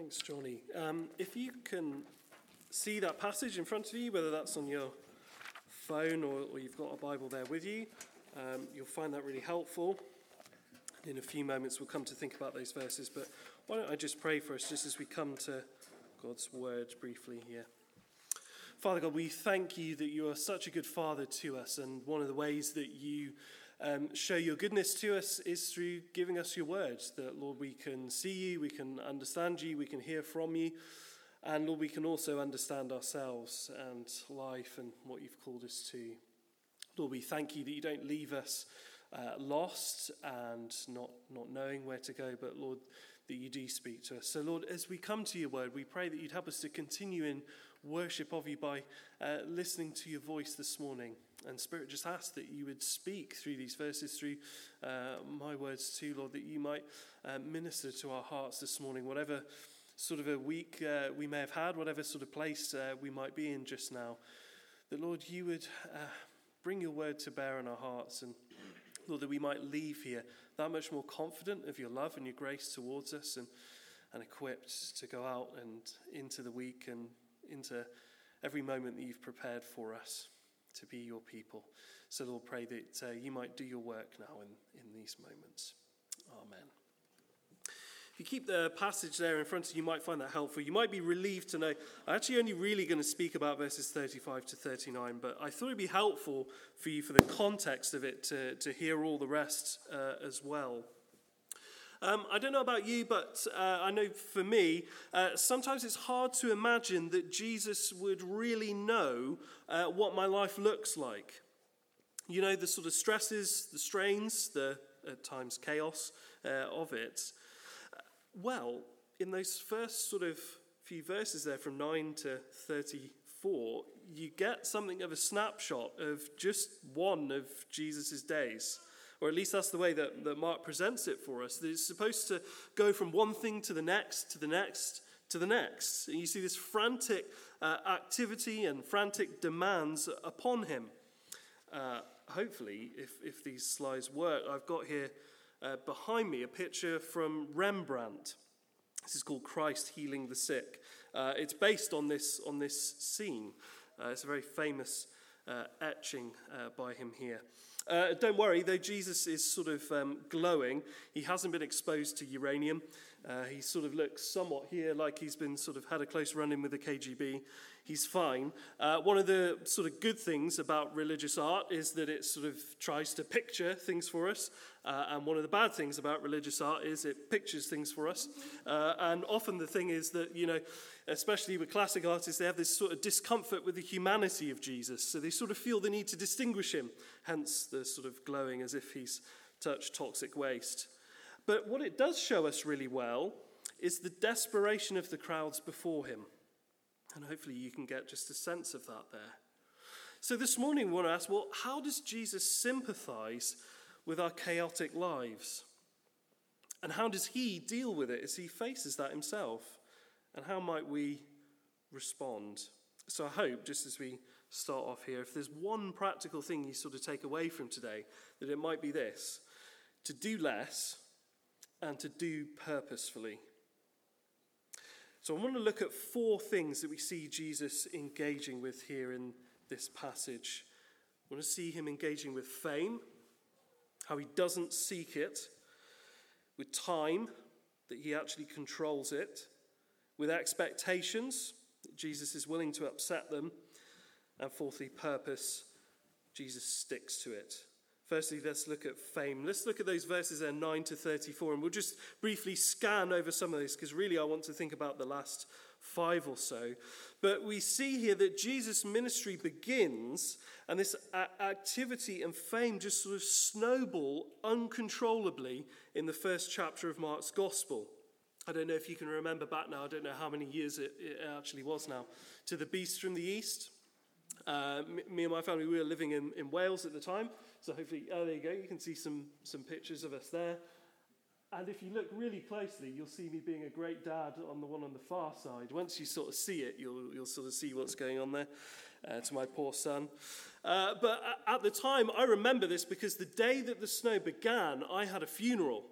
Thanks, Johnny. Um, if you can see that passage in front of you, whether that's on your phone or, or you've got a Bible there with you, um, you'll find that really helpful. In a few moments, we'll come to think about those verses, but why don't I just pray for us just as we come to God's word briefly here. Father God, we thank you that you are such a good father to us, and one of the ways that you um, show your goodness to us is through giving us your words. That, Lord, we can see you, we can understand you, we can hear from you, and Lord, we can also understand ourselves and life and what you've called us to. Lord, we thank you that you don't leave us uh, lost and not, not knowing where to go, but Lord, that you do speak to us. So, Lord, as we come to your word, we pray that you'd help us to continue in worship of you by uh, listening to your voice this morning. And Spirit, just ask that you would speak through these verses, through uh, my words too, Lord, that you might uh, minister to our hearts this morning, whatever sort of a week uh, we may have had, whatever sort of place uh, we might be in just now. That, Lord, you would uh, bring your word to bear on our hearts and Lord, that we might leave here that much more confident of your love and your grace towards us and, and equipped to go out and into the week and into every moment that you've prepared for us to be your people. So, Lord, pray that uh, you might do your work now in, in these moments. Amen. If you keep the passage there in front of you, you might find that helpful. You might be relieved to know I'm actually only really going to speak about verses 35 to 39, but I thought it'd be helpful for you, for the context of it, to, to hear all the rest uh, as well. Um, I don't know about you, but uh, I know for me, uh, sometimes it's hard to imagine that Jesus would really know uh, what my life looks like. You know, the sort of stresses, the strains, the at times chaos uh, of it. Well, in those first sort of few verses there from 9 to 34, you get something of a snapshot of just one of Jesus' days or at least that's the way that, that Mark presents it for us. That it's supposed to go from one thing to the next, to the next, to the next. And you see this frantic uh, activity and frantic demands upon him. Uh, hopefully, if, if these slides work, I've got here uh, behind me a picture from Rembrandt. This is called Christ Healing the Sick. Uh, it's based on this, on this scene. Uh, it's a very famous uh, etching by him here. Uh, don't worry, though Jesus is sort of um, glowing, he hasn't been exposed to uranium. Uh, he sort of looks somewhat here like he's been sort of had a close run in with the KGB. He's fine. Uh, one of the sort of good things about religious art is that it sort of tries to picture things for us. Uh, and one of the bad things about religious art is it pictures things for us. Uh, and often the thing is that, you know, especially with classic artists, they have this sort of discomfort with the humanity of Jesus. So they sort of feel the need to distinguish him, hence the sort of glowing as if he's touched toxic waste. But what it does show us really well is the desperation of the crowds before him. And hopefully you can get just a sense of that there. So this morning we want to ask well, how does Jesus sympathize with our chaotic lives? And how does he deal with it as he faces that himself? And how might we respond? So I hope, just as we start off here, if there's one practical thing you sort of take away from today, that it might be this to do less and to do purposefully. So I want to look at four things that we see Jesus engaging with here in this passage. I want to see him engaging with fame, how he doesn't seek it, with time, that he actually controls it, with expectations, that Jesus is willing to upset them, and fourthly, purpose, Jesus sticks to it. Firstly, let's look at fame. Let's look at those verses there, 9 to 34, and we'll just briefly scan over some of these because really I want to think about the last five or so. But we see here that Jesus' ministry begins, and this activity and fame just sort of snowball uncontrollably in the first chapter of Mark's Gospel. I don't know if you can remember back now, I don't know how many years it, it actually was now, to the Beast from the East. Uh, me and my family, we were living in, in Wales at the time. So hopefully, oh, there you go. You can see some, some pictures of us there. And if you look really closely, you'll see me being a great dad on the one on the far side. Once you sort of see it, you'll, you'll sort of see what's going on there uh, to my poor son. Uh, but at the time, I remember this because the day that the snow began, I had a funeral.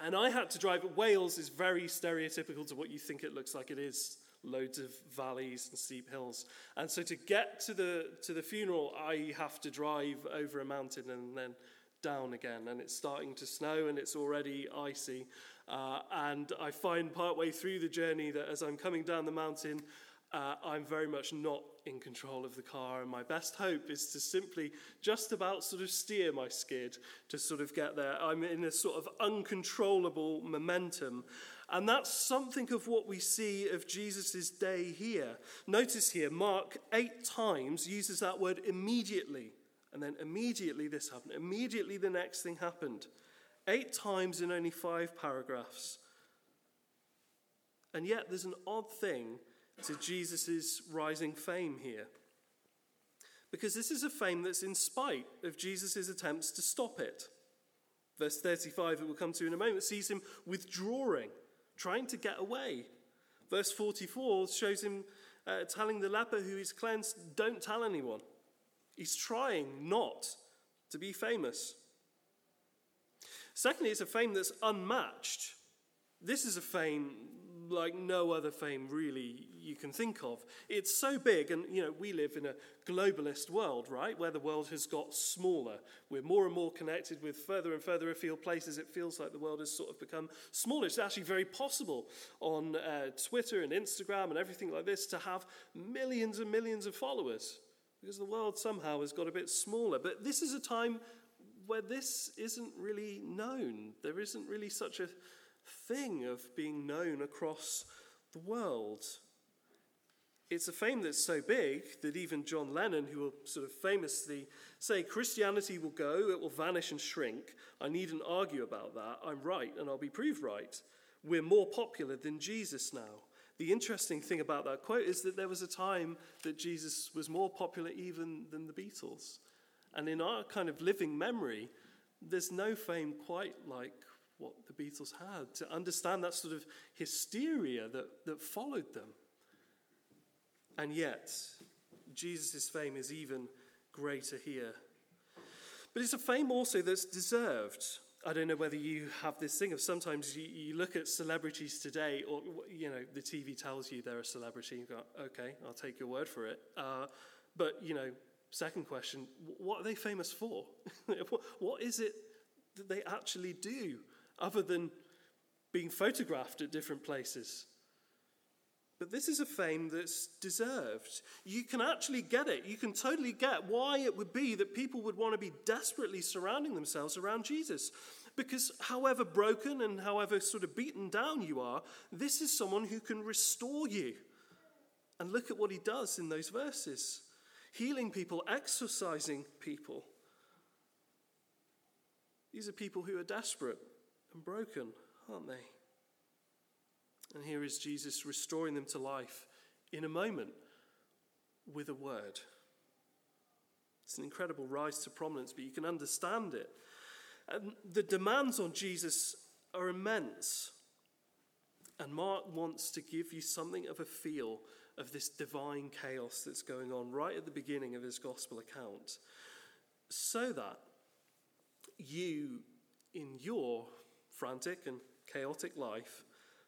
And I had to drive. Wales is very stereotypical to what you think it looks like. It is loads of valleys and steep hills. And so to get to the to the funeral, I have to drive over a mountain and then down again. And it's starting to snow and it's already icy. Uh, and I find partway through the journey that as I'm coming down the mountain, uh, I'm very much not in control of the car, and my best hope is to simply just about sort of steer my skid to sort of get there. I'm in a sort of uncontrollable momentum. And that's something of what we see of Jesus' day here. Notice here, Mark eight times uses that word immediately. And then immediately this happened. Immediately the next thing happened. Eight times in only five paragraphs. And yet there's an odd thing to Jesus' rising fame here. Because this is a fame that's in spite of Jesus' attempts to stop it. Verse 35, that we'll come to in a moment, sees him withdrawing, trying to get away. Verse 44 shows him uh, telling the leper who is cleansed, Don't tell anyone. He's trying not to be famous. Secondly, it's a fame that's unmatched. This is a fame like no other fame really you can think of. It's so big, and you know, we live in a globalist world, right, where the world has got smaller. We're more and more connected with further and further afield places. It feels like the world has sort of become smaller. It's actually very possible on uh, Twitter and Instagram and everything like this to have millions and millions of followers because the world somehow has got a bit smaller. But this is a time where this isn't really known. There isn't really such a thing of being known across the world. It's a fame that's so big that even John Lennon, who will sort of famously say, Christianity will go, it will vanish and shrink. I needn't argue about that. I'm right, and I'll be proved right. We're more popular than Jesus now. The interesting thing about that quote is that there was a time that Jesus was more popular even than the Beatles. And in our kind of living memory, there's no fame quite like what the Beatles had, to understand that sort of hysteria that, that followed them. And yet, Jesus' fame is even greater here. But it's a fame also that's deserved. I don't know whether you have this thing of sometimes you, you, look at celebrities today, or you know, the TV tells you they're a celebrity. You go, okay, I'll take your word for it. Uh, but you know, second question: What are they famous for? what is it that they actually do? other than being photographed at different places. But this is a fame that's deserved. You can actually get it. You can totally get why it would be that people would want to be desperately surrounding themselves around Jesus. Because however broken and however sort of beaten down you are, this is someone who can restore you. And look at what he does in those verses healing people, exorcising people. These are people who are desperate and broken, aren't they? And here is Jesus restoring them to life in a moment with a word. It's an incredible rise to prominence, but you can understand it. And the demands on Jesus are immense. And Mark wants to give you something of a feel of this divine chaos that's going on right at the beginning of his gospel account, so that you, in your frantic and chaotic life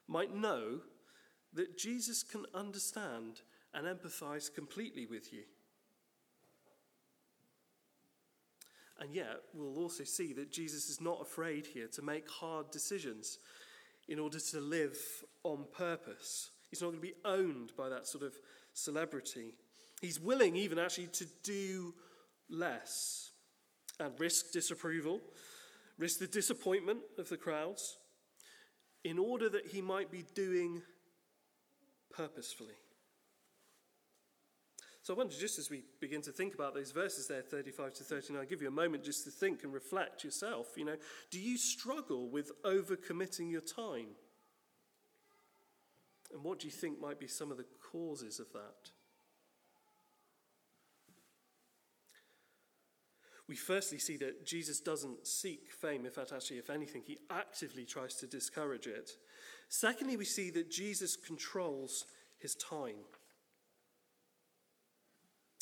might know that Jesus can understand and empathize completely with you. And yet, we'll also see that Jesus is not afraid here to make hard decisions in order to live on purpose. He's not going to be owned by that sort of celebrity. He's willing, even actually, to do less and risk disapproval risk the disappointment of the crowds, in order that he might be doing purposefully. So I wonder, just as we begin to think about those verses there, 35 to 39, I'll give you a moment just to think and reflect yourself. You know, do you struggle with overcommitting your time? And what do you think might be some of the causes of that? We firstly see that Jesus doesn't seek fame, in fact, actually, if anything, he actively tries to discourage it. Secondly, we see that Jesus controls his time.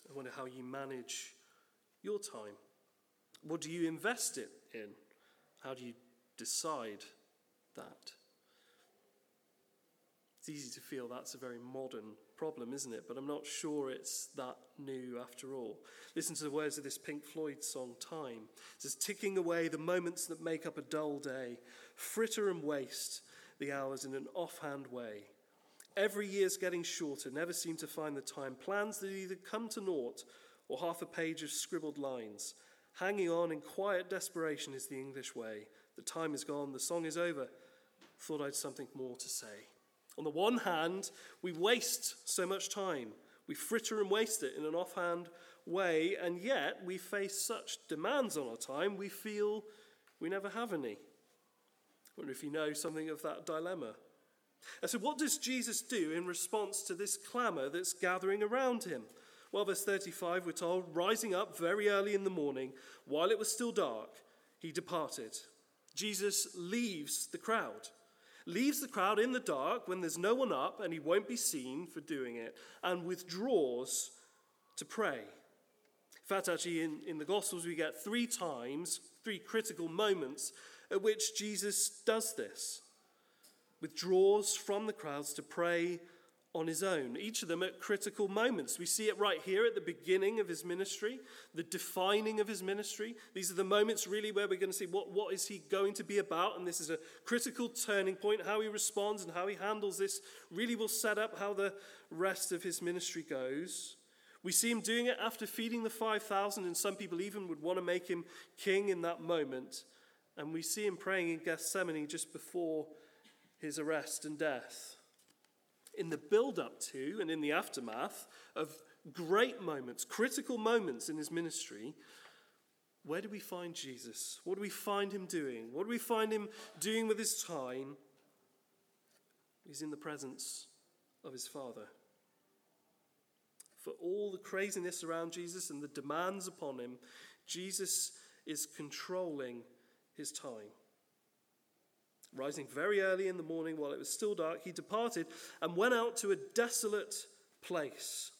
I wonder how you manage your time. What do you invest it in? How do you decide that. It's easy to feel that's a very modern problem, isn't it? But I'm not sure it's that new after all. Listen to the words of this Pink Floyd song, Time. It says, Ticking away the moments that make up a dull day, fritter and waste the hours in an offhand way. Every year's getting shorter, never seem to find the time. Plans that either come to naught or half a page of scribbled lines. Hanging on in quiet desperation is the English way. The time is gone, the song is over. Thought I'd something more to say. On the one hand, we waste so much time. We fritter and waste it in an offhand way, and yet we face such demands on our time, we feel we never have any. I wonder if you know something of that dilemma. And so, what does Jesus do in response to this clamour that's gathering around him? Well, verse 35, we're told, rising up very early in the morning, while it was still dark, he departed. Jesus leaves the crowd leaves the crowd in the dark when there's no one up and he won't be seen for doing it, and withdraws to pray. In fact, actually, in, in the Gospels, we get three times, three critical moments at which Jesus does this withdraws from the crowds to pray on his own, each of them at critical moments. We see it right here at the beginning of his ministry, the defining of his ministry. These are the moments really where we're going to see what, what is he going to be about, and this is a critical turning point. How he responds and how he handles this really will set up how the rest of his ministry goes. We see him doing it after feeding the 5,000, and some people even would want to make him king in that moment. And we see him praying in Gethsemane just before his arrest and death in the build up to and in the aftermath of great moments, critical moments in his ministry, where do we find Jesus? What do we find him doing? What do we find him doing with his time? He's in the presence of his Father. For all the craziness around Jesus and the demands upon him, Jesus is controlling his time. Rising very early in the morning while it was still dark, he departed and went out to a desolate place.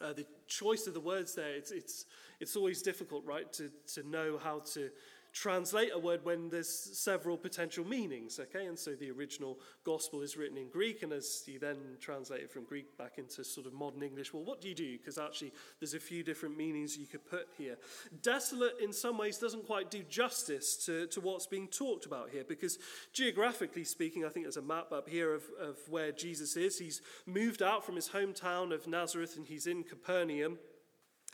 Uh, the choice of the words there, it's, it's, it's always difficult, right, to, to know how to translate a word when there's several potential meanings, okay? And so the original gospel is written in Greek, and as you then translate it from Greek back into sort of modern English, well, what do you do? Because actually, there's a few different meanings you could put here. Desolate, in some ways, doesn't quite do justice to, to what's being talked about here, because geographically speaking, I think there's a map up here of, of where Jesus is. He's moved out from his hometown of Nazareth, and he's in Capernaum.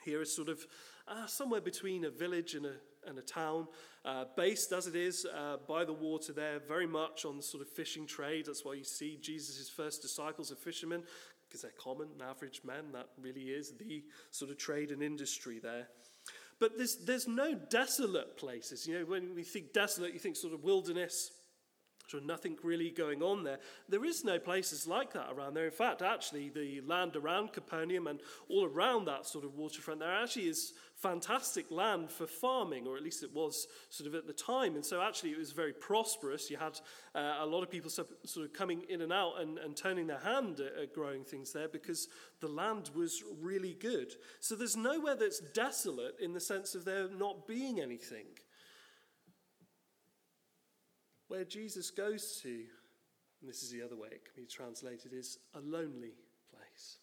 Here is sort of uh, somewhere between a village and a, and a town, uh, based as it is uh, by the water there, very much on the sort of fishing trade. That's why you see Jesus' first disciples are fishermen, because they're common, average men. That really is the sort of trade and industry there. But there's, there's no desolate places. You know, when we think desolate, you think sort of wilderness, of nothing really going on there. There is no places like that around there. In fact, actually, the land around Capernaum and all around that sort of waterfront there actually is fantastic land for farming, or at least it was sort of at the time. And so actually, it was very prosperous. You had uh, a lot of people sort of coming in and out and, and turning their hand at, at growing things there because the land was really good. So there's nowhere that's desolate in the sense of there not being anything. Where Jesus goes to, and this is the other way it can be translated, is a lonely place.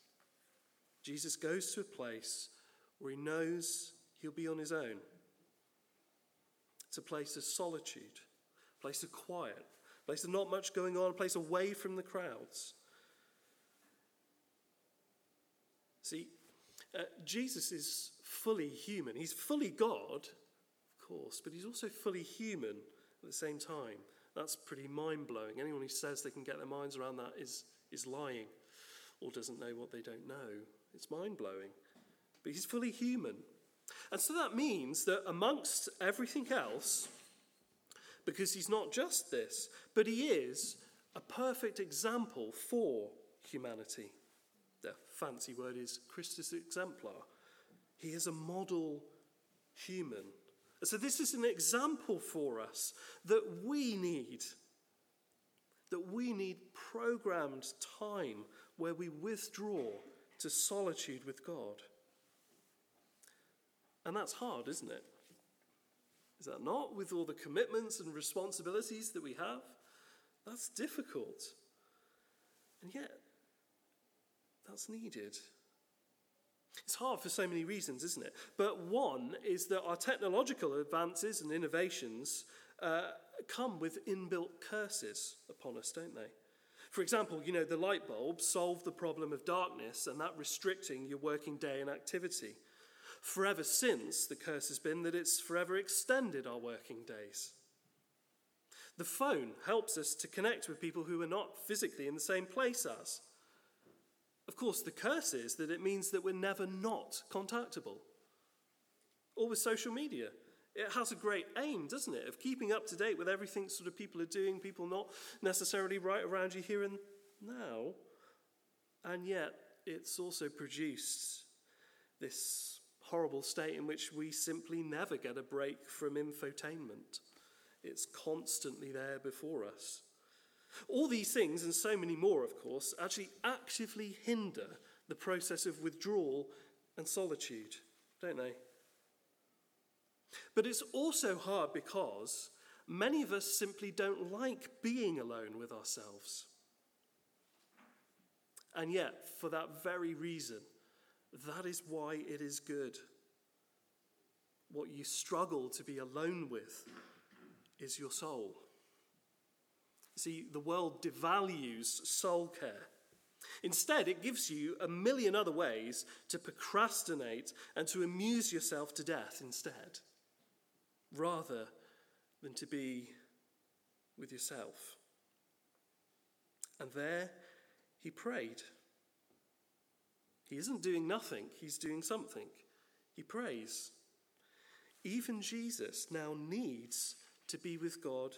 Jesus goes to a place where he knows he'll be on his own. It's a place of solitude, a place of quiet, a place of not much going on, a place away from the crowds. See, uh, Jesus is fully human. He's fully God, of course, but he's also fully human at the same time. That's pretty mind blowing. Anyone who says they can get their minds around that is, is lying or doesn't know what they don't know. It's mind blowing but he's fully human. And so that means that amongst everything else, because he's not just this, but he is a perfect example for humanity. The fancy word is Christus exemplar. He is a model human. So, this is an example for us that we need. That we need programmed time where we withdraw to solitude with God. And that's hard, isn't it? Is that not? With all the commitments and responsibilities that we have? That's difficult. And yet, that's needed. It's hard for so many reasons, isn't it? But one is that our technological advances and innovations uh, come with inbuilt curses upon us, don't they? For example, you know, the light bulb solved the problem of darkness and that restricting your working day and activity. Forever since, the curse has been that it's forever extended our working days. The phone helps us to connect with people who are not physically in the same place as. Of course, the curse is that it means that we're never not contactable. Or with social media. It has a great aim, doesn't it, of keeping up to date with everything sort of people are doing, people not necessarily right around you here and now. And yet, it's also produced this horrible state in which we simply never get a break from infotainment. It's constantly there before us. All these things, and so many more, of course, actually actively hinder the process of withdrawal and solitude, don't they? But it's also hard because many of us simply don't like being alone with ourselves. And yet, for that very reason, that is why it is good. What you struggle to be alone with is your soul. See, the world devalues soul care. Instead, it gives you a million other ways to procrastinate and to amuse yourself to death instead, rather than to be with yourself. And there he prayed. He isn't doing nothing, he's doing something. He prays. Even Jesus now needs to be with God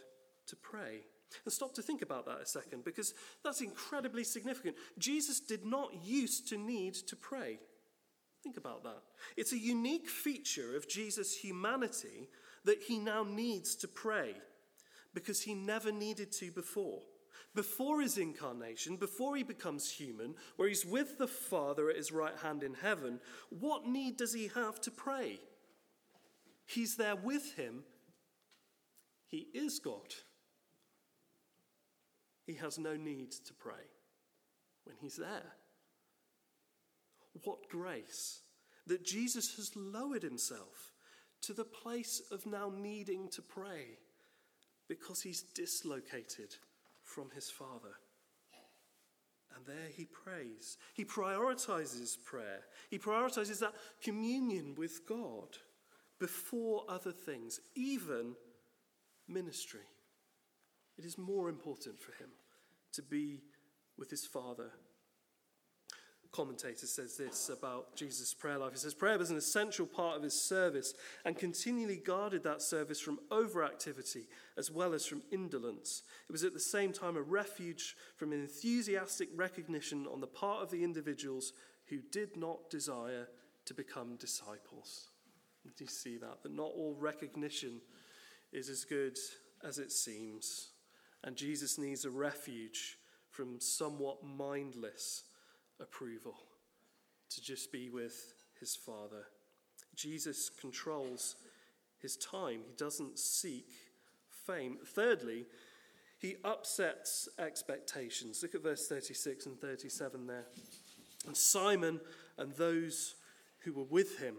to pray. And stop to think about that a second because that's incredibly significant. Jesus did not used to need to pray. Think about that. It's a unique feature of Jesus' humanity that he now needs to pray because he never needed to before. Before his incarnation, before he becomes human, where he's with the Father at his right hand in heaven, what need does he have to pray? He's there with him. He is God. He has no need to pray when he's there. What grace that Jesus has lowered himself to the place of now needing to pray because he's dislocated from his Father. And there he prays. He prioritizes prayer. He prioritizes that communion with God before other things, even ministry. It is more important for him to be with his Father. Commentator says this about Jesus' prayer life. He says, Prayer was an essential part of his service and continually guarded that service from overactivity as well as from indolence. It was at the same time a refuge from enthusiastic recognition on the part of the individuals who did not desire to become disciples. Do you see that? That not all recognition is as good as it seems. And Jesus needs a refuge from somewhat mindless approval to just be with his Father. Jesus controls his time, he doesn't seek fame. Thirdly, he upsets expectations. Look at verse 36 and 37 there. And Simon and those who were with him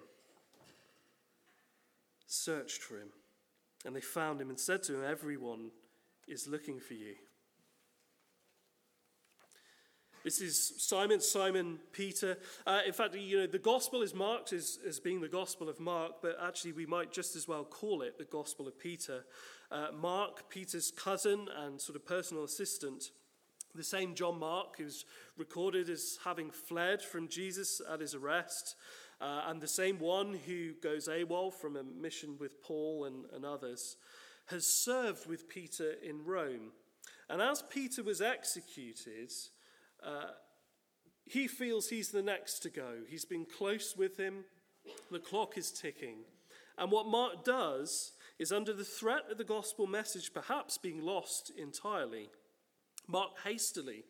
searched for him, and they found him and said to him, Everyone is looking for you. This is Simon, Simon Peter. Uh, in fact, you know, the gospel is marked as, as being the gospel of Mark, but actually we might just as well call it the gospel of Peter. Uh, Mark, Peter's cousin and sort of personal assistant, the same John Mark, who's recorded as having fled from Jesus at his arrest, uh, and the same one who goes AWOL from a mission with Paul and, and others has served with Peter in Rome. And as Peter was executed, uh, he feels he's the next to go. He's been close with him, the clock is ticking. And what Mark does is, under the threat of the gospel message perhaps being lost entirely, Mark hastily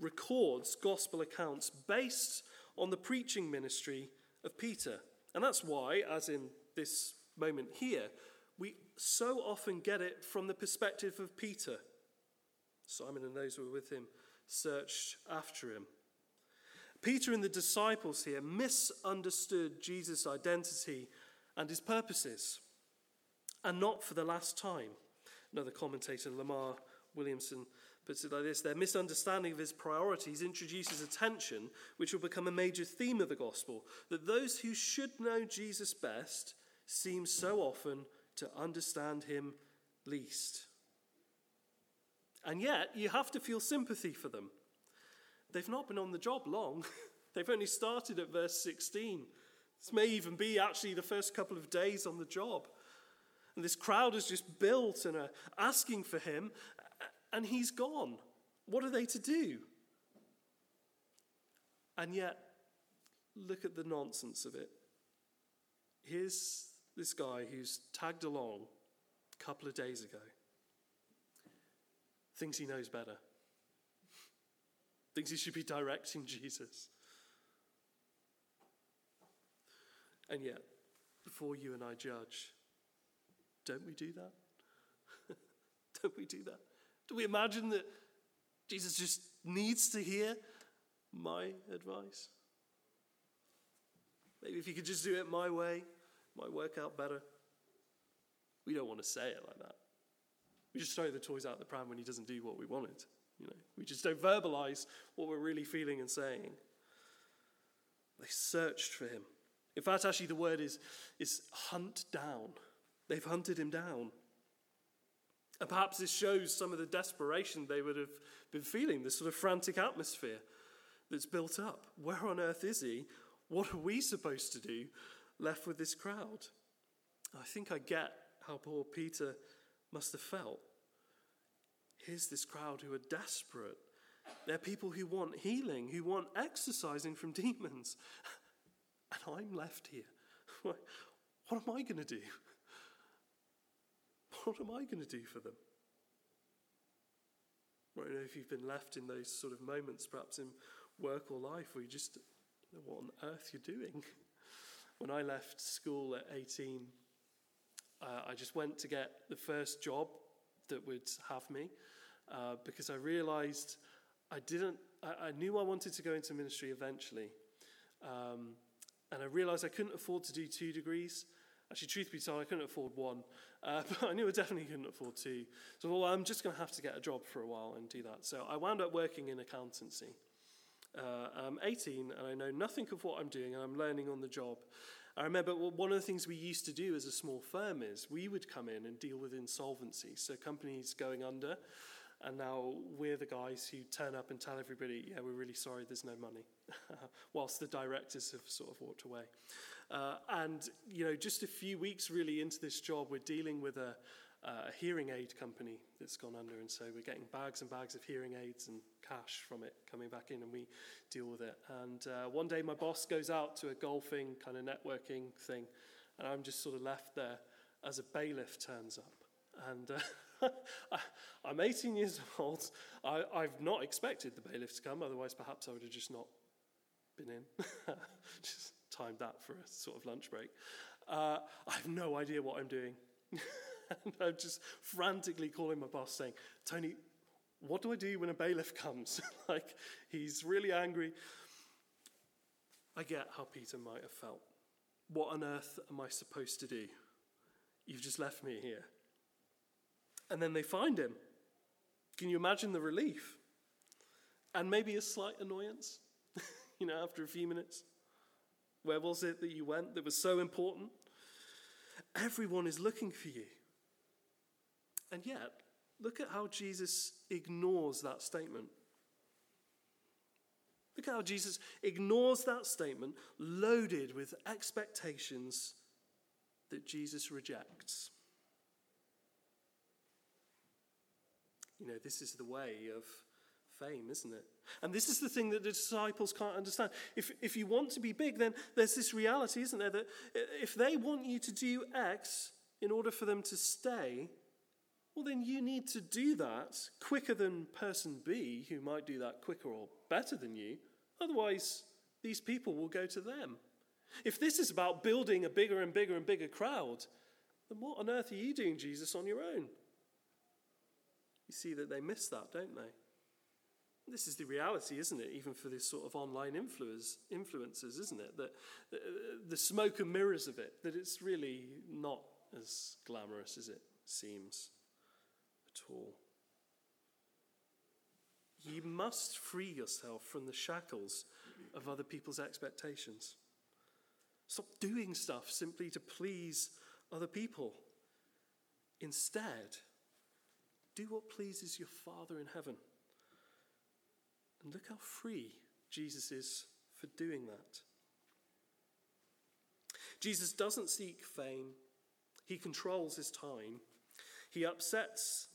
records gospel accounts based on the preaching ministry of Peter. And that's why, as in this moment here, we so often get it from the perspective of Peter. Simon and those who were with him searched after him. Peter and the disciples here misunderstood Jesus' identity and his purposes, and not for the last time. Another commentator, Lamar Williamson, puts it like this their misunderstanding of his priorities introduces a tension which will become a major theme of the gospel that those who should know Jesus best seem so often to understand him least. And yet, you have to feel sympathy for them. They've not been on the job long, they've only started at verse 16. This may even be actually the first couple of days on the job. And this crowd has just built and are asking for him, and he's gone. What are they to do? And yet, look at the nonsense of it. Here's this guy who's tagged along a couple of days ago, thinks he knows better, thinks he should be directing Jesus. And yet, before you and I judge, don't we do that? don't we do that? Do we imagine that Jesus just needs to hear my advice? Maybe if he could just do it my way, might work out better. We don't want to say it like that. We just throw the toys out the pram when he doesn't do what we wanted. You know, we just don't verbalize what we're really feeling and saying. They searched for him. In fact, actually, the word is, is hunt down. They've hunted him down. And perhaps this shows some of the desperation they would have been feeling, this sort of frantic atmosphere that's built up. Where on earth is he? What are we supposed to do left with this crowd? I think I get how poor Peter must have felt. Here's this crowd who are desperate. They're people who want healing, who want exercising from demons. And I'm left here. What, am I going to do? What am I going to do for them? I don't know if you've been left in those sort of moments, perhaps in work or life, where you just know what on earth you're doing. When I left school at 18, uh, I just went to get the first job that would have me uh, because I realized I didn't, I, I, knew I wanted to go into ministry eventually. Um, and I realized I couldn't afford to do two degrees. Actually, truth be told, I couldn't afford one, uh, but I knew I definitely couldn't afford two. So, well, I'm just going to have to get a job for a while and do that. So, I wound up working in accountancy. Uh, I'm 18 and I know nothing of what I'm doing, and I'm learning on the job. I remember one of the things we used to do as a small firm is we would come in and deal with insolvency. So, companies going under, and now we're the guys who turn up and tell everybody, yeah, we're really sorry, there's no money, whilst the directors have sort of walked away. Uh, and, you know, just a few weeks really into this job, we're dealing with a, a hearing aid company that's gone under. And so we're getting bags and bags of hearing aids and cash from it coming back in, and we deal with it. And uh, one day my boss goes out to a golfing kind of networking thing, and I'm just sort of left there as a bailiff turns up. And uh, I'm 18 years old. I, have not expected the bailiff to come, otherwise, perhaps I would have just not been in. just timed that for a sort of lunch break. Uh, I have no idea what I'm doing. and I'm just frantically calling my boss saying, Tony, what do I do when a bailiff comes? like, he's really angry. I get how Peter might have felt. What on earth am I supposed to do? You've just left me here. And then they find him. Can you imagine the relief? And maybe a slight annoyance, you know, after a few minutes. Where was it that you went that was so important? Everyone is looking for you. And yet, look at how Jesus ignores that statement. Look at how Jesus ignores that statement, loaded with expectations that Jesus rejects. You know, this is the way of fame, isn't it? And this is the thing that the disciples can't understand. If, if you want to be big, then there's this reality, isn't there, that if they want you to do X in order for them to stay, well, then you need to do that quicker than person B, who might do that quicker or better than you. Otherwise, these people will go to them. If this is about building a bigger and bigger and bigger crowd, then what on earth are you doing, Jesus, on your own? You see that they miss that, don't they? This is the reality, isn't it? Even for this sort of online influencers, isn't it? That uh, the smoke and mirrors of it, that it's really not as glamorous as it seems at all. You must free yourself from the shackles of other people's expectations. Stop doing stuff simply to please other people. Instead, do what pleases your Father in heaven. And look how free Jesus is for doing that. Jesus doesn't seek fame, he controls his time, he upsets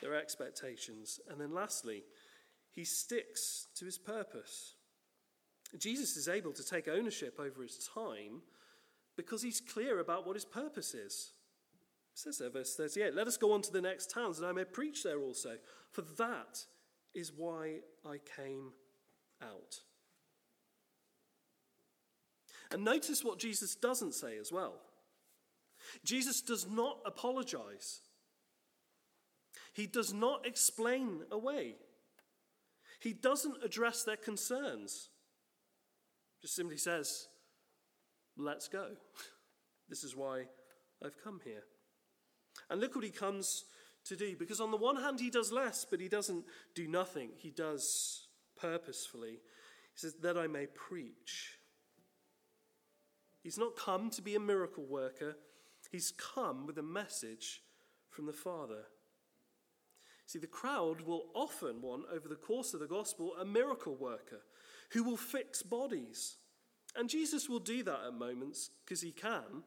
their expectations, and then lastly, he sticks to his purpose. Jesus is able to take ownership over his time because he's clear about what his purpose is. It says there, verse 38 Let us go on to the next towns, and I may preach there also, for that is why I came out. And notice what Jesus doesn't say as well. Jesus does not apologize, he does not explain away, he doesn't address their concerns. Just simply says, Let's go. This is why I've come here. And look what he comes to do. Because on the one hand, he does less, but he doesn't do nothing. He does purposefully. He says, That I may preach. He's not come to be a miracle worker, he's come with a message from the Father. See, the crowd will often want, over the course of the gospel, a miracle worker who will fix bodies. And Jesus will do that at moments because he can.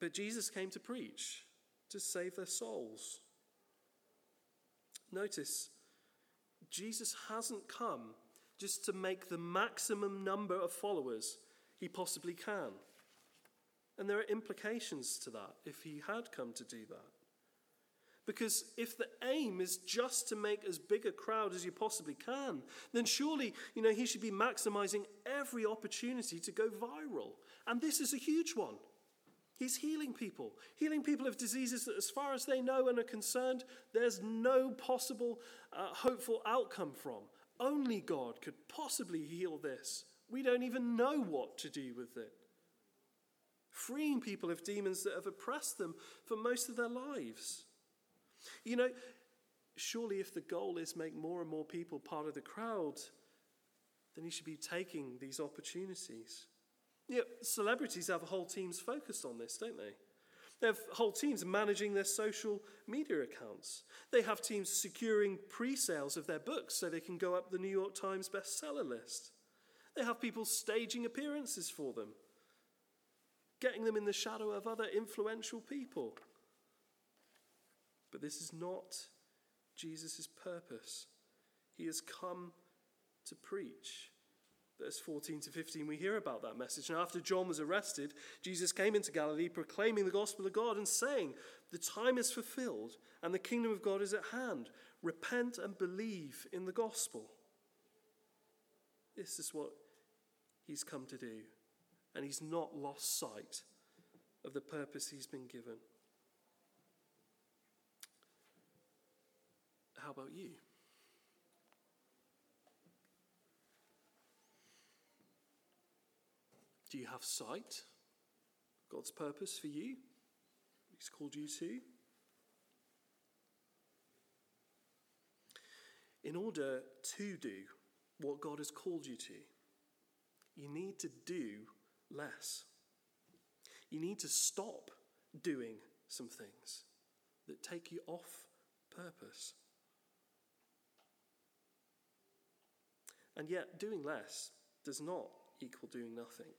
But Jesus came to preach to save their souls. Notice, Jesus hasn't come just to make the maximum number of followers he possibly can. And there are implications to that if he had come to do that. Because if the aim is just to make as big a crowd as you possibly can, then surely, you know, he should be maximizing every opportunity to go viral. And this is a huge one. He's healing people, healing people of diseases that, as far as they know and are concerned, there's no possible uh, hopeful outcome from. Only God could possibly heal this. We don't even know what to do with it. Freeing people of demons that have oppressed them for most of their lives. You know, surely if the goal is make more and more people part of the crowd, then he should be taking these opportunities. You know, celebrities have whole teams focused on this, don't they? They have whole teams managing their social media accounts. They have teams securing pre sales of their books so they can go up the New York Times bestseller list. They have people staging appearances for them, getting them in the shadow of other influential people. But this is not Jesus' purpose. He has come to preach verse 14 to 15, we hear about that message. And after John was arrested, Jesus came into Galilee proclaiming the gospel of God and saying, The time is fulfilled and the kingdom of God is at hand. Repent and believe in the gospel. This is what he's come to do. And he's not lost sight of the purpose he's been given. How about you? Do you have sight? God's purpose for you? He's called you to? In order to do what God has called you to, you need to do less. You need to stop doing some things that take you off purpose. And yet, doing less does not equal doing nothing.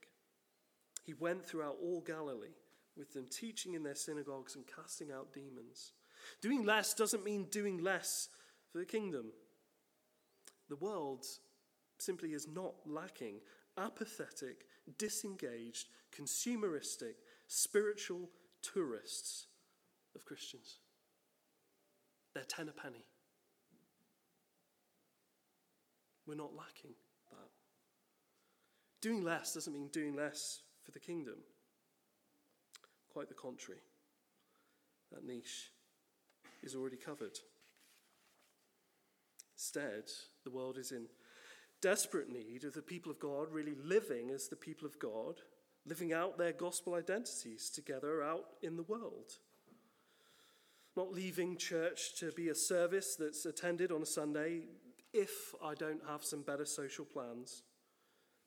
He went throughout all Galilee with them, teaching in their synagogues and casting out demons. Doing less doesn't mean doing less for the kingdom. The world simply is not lacking apathetic, disengaged, consumeristic, spiritual tourists of Christians. They're ten a penny. We're not lacking that. Doing less doesn't mean doing less for the kingdom. Quite the contrary. That niche is already covered. Instead, the world is in desperate need of the people of God really living as the people of God, living out their gospel identities together out in the world. Not leaving church to be a service that's attended on a Sunday if I don't have some better social plans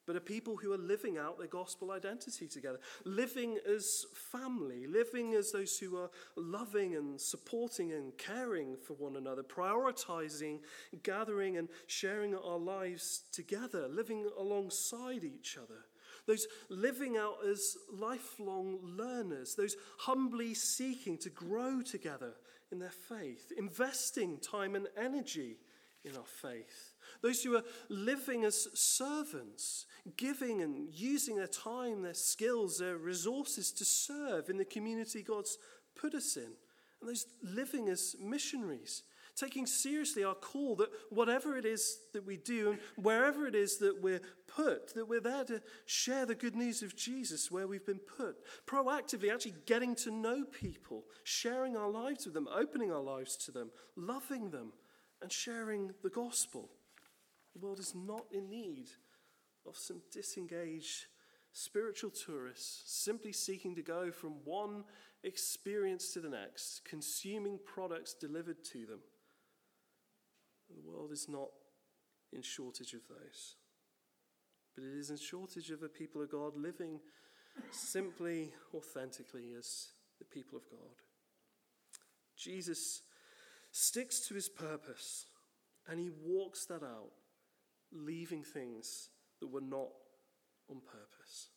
but are people who are living out their gospel identity together, living as family, living as those who are loving and supporting and caring for one another, prioritizing, gathering, and sharing our lives together, living alongside each other. Those living out as lifelong learners, those humbly seeking to grow together in their faith, investing time and energy in our faith. Those who are living as servants, giving and using their time, their skills, their resources to serve in the community God's put us in. And those living as missionaries, taking seriously our call that whatever it is that we do and wherever it is that we're put, that we're there to share the good news of Jesus where we've been put. Proactively, actually getting to know people, sharing our lives with them, opening our lives to them, loving them, and sharing the gospel. The world is not in need of some disengaged spiritual tourists simply seeking to go from one experience to the next, consuming products delivered to them. The world is not in shortage of those. But it is in shortage of a people of God living simply, authentically as the people of God. Jesus sticks to his purpose and he walks that out, leaving things that were not on purpose.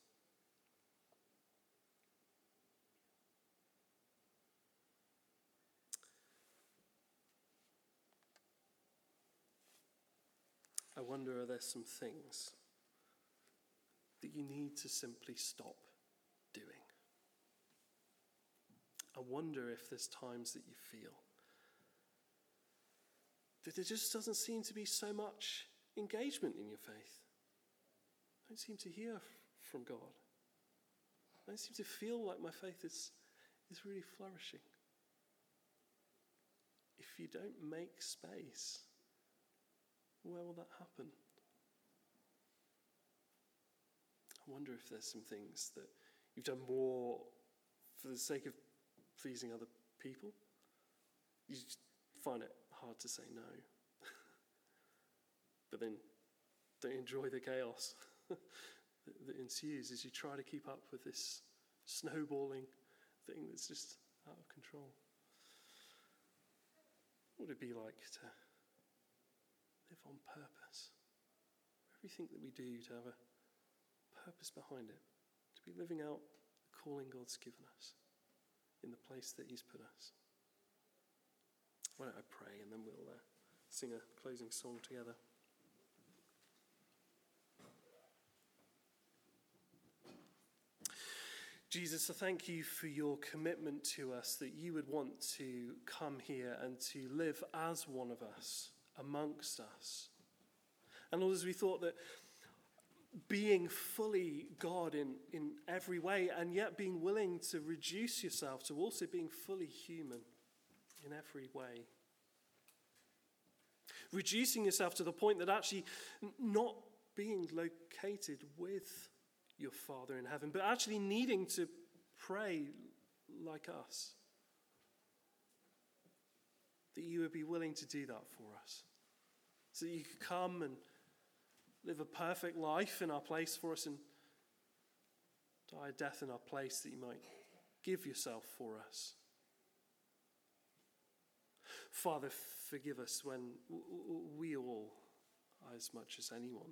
I wonder are there some things that you need to simply stop doing? I wonder if there's times that you feel that there just doesn't seem to be so much engagement in your faith. I don't seem to hear from God. I don't seem to feel like my faith is, is really flourishing. If you don't make space, where will that happen? I wonder if there's some things that you've done more for the sake of pleasing other people. You find it hard to say no. but then don't enjoy the chaos. that ensues as you try to keep up with this snowballing thing that's just out of control. What would it be like to live on purpose? Everything that we do to have a purpose behind it, to be living out the calling God's given us in the place that He's put us. Why don't I pray and then we'll uh, sing a closing song together. Jesus, I thank you for your commitment to us that you would want to come here and to live as one of us, amongst us. And Lord, as we thought that being fully God in, in every way, and yet being willing to reduce yourself to also being fully human in every way. Reducing yourself to the point that actually not being located with your Father in heaven, but actually needing to pray like us. That you would be willing to do that for us. So that you could come and live a perfect life in our place for us and die a death in our place that you might give yourself for us. Father, forgive us when we all, as much as anyone,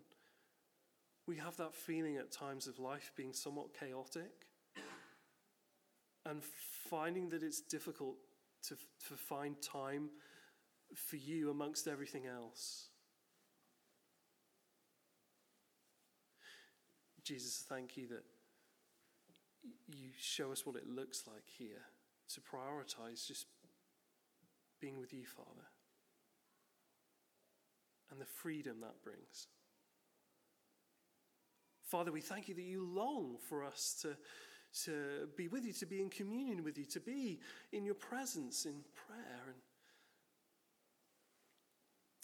we have that feeling at times of life being somewhat chaotic and finding that it's difficult to, to find time for you amongst everything else. Jesus, thank you that you show us what it looks like here to prioritize just being with you, Father, and the freedom that brings. Father, we thank you that you long for us to, to be with you, to be in communion with you, to be in your presence in prayer. And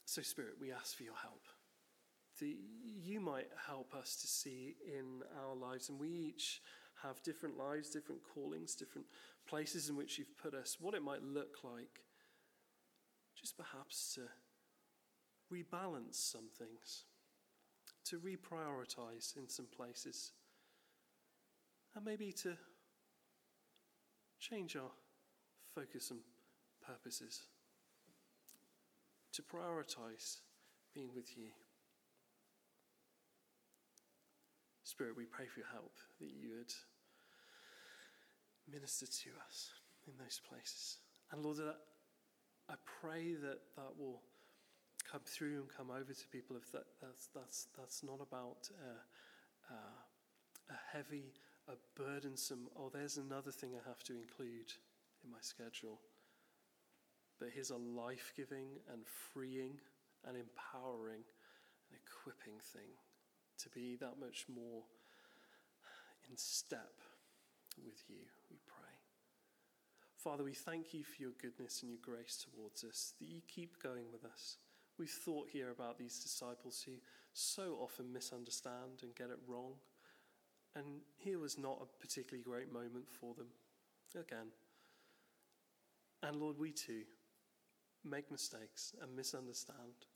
so, Spirit, we ask for your help. That you might help us to see in our lives, and we each have different lives, different callings, different places in which you've put us, what it might look like, just perhaps to rebalance some things, to reprioritize in some places, and maybe to change our focus and purposes, to prioritize being with you. Spirit, we pray for your help, that you would minister to us in those places. And Lord, I pray that that will come through and come over to people if that, that's, that's, that's not about uh, uh, a heavy, a burdensome, oh, there's another thing I have to include in my schedule. But here's a life giving and freeing and empowering and equipping thing to be that much more in step with you, we. Father, we thank you for your goodness and your grace towards us, that you keep going with us. We've thought here about these disciples who so often misunderstand and get it wrong. And here was not a particularly great moment for them. Again. And Lord, we too make mistakes and misunderstand.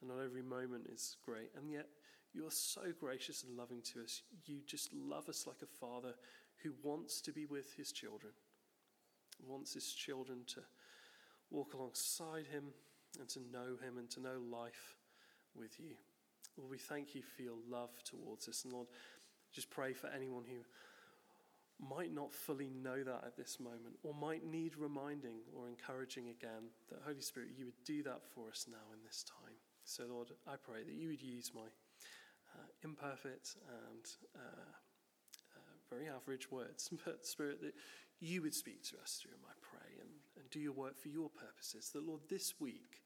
And not every moment is great. And yet, you are so gracious and loving to us. You just love us like a father who wants to be with his children, wants his children to walk alongside him and to know him and to know life with you. Lord, we thank you for your love towards us. And Lord, just pray for anyone who might not fully know that at this moment or might need reminding or encouraging again that Holy Spirit, you would do that for us now in this time. So, Lord, I pray that you would use my uh, imperfect and uh, uh, very average words, but Spirit, that you would speak to us through them, I pray, and, and do your work for your purposes. That, Lord, this week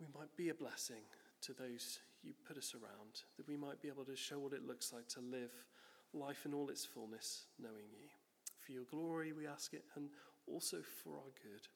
we might be a blessing to those you put us around, that we might be able to show what it looks like to live life in all its fullness, knowing you. For your glory, we ask it, and also for our good.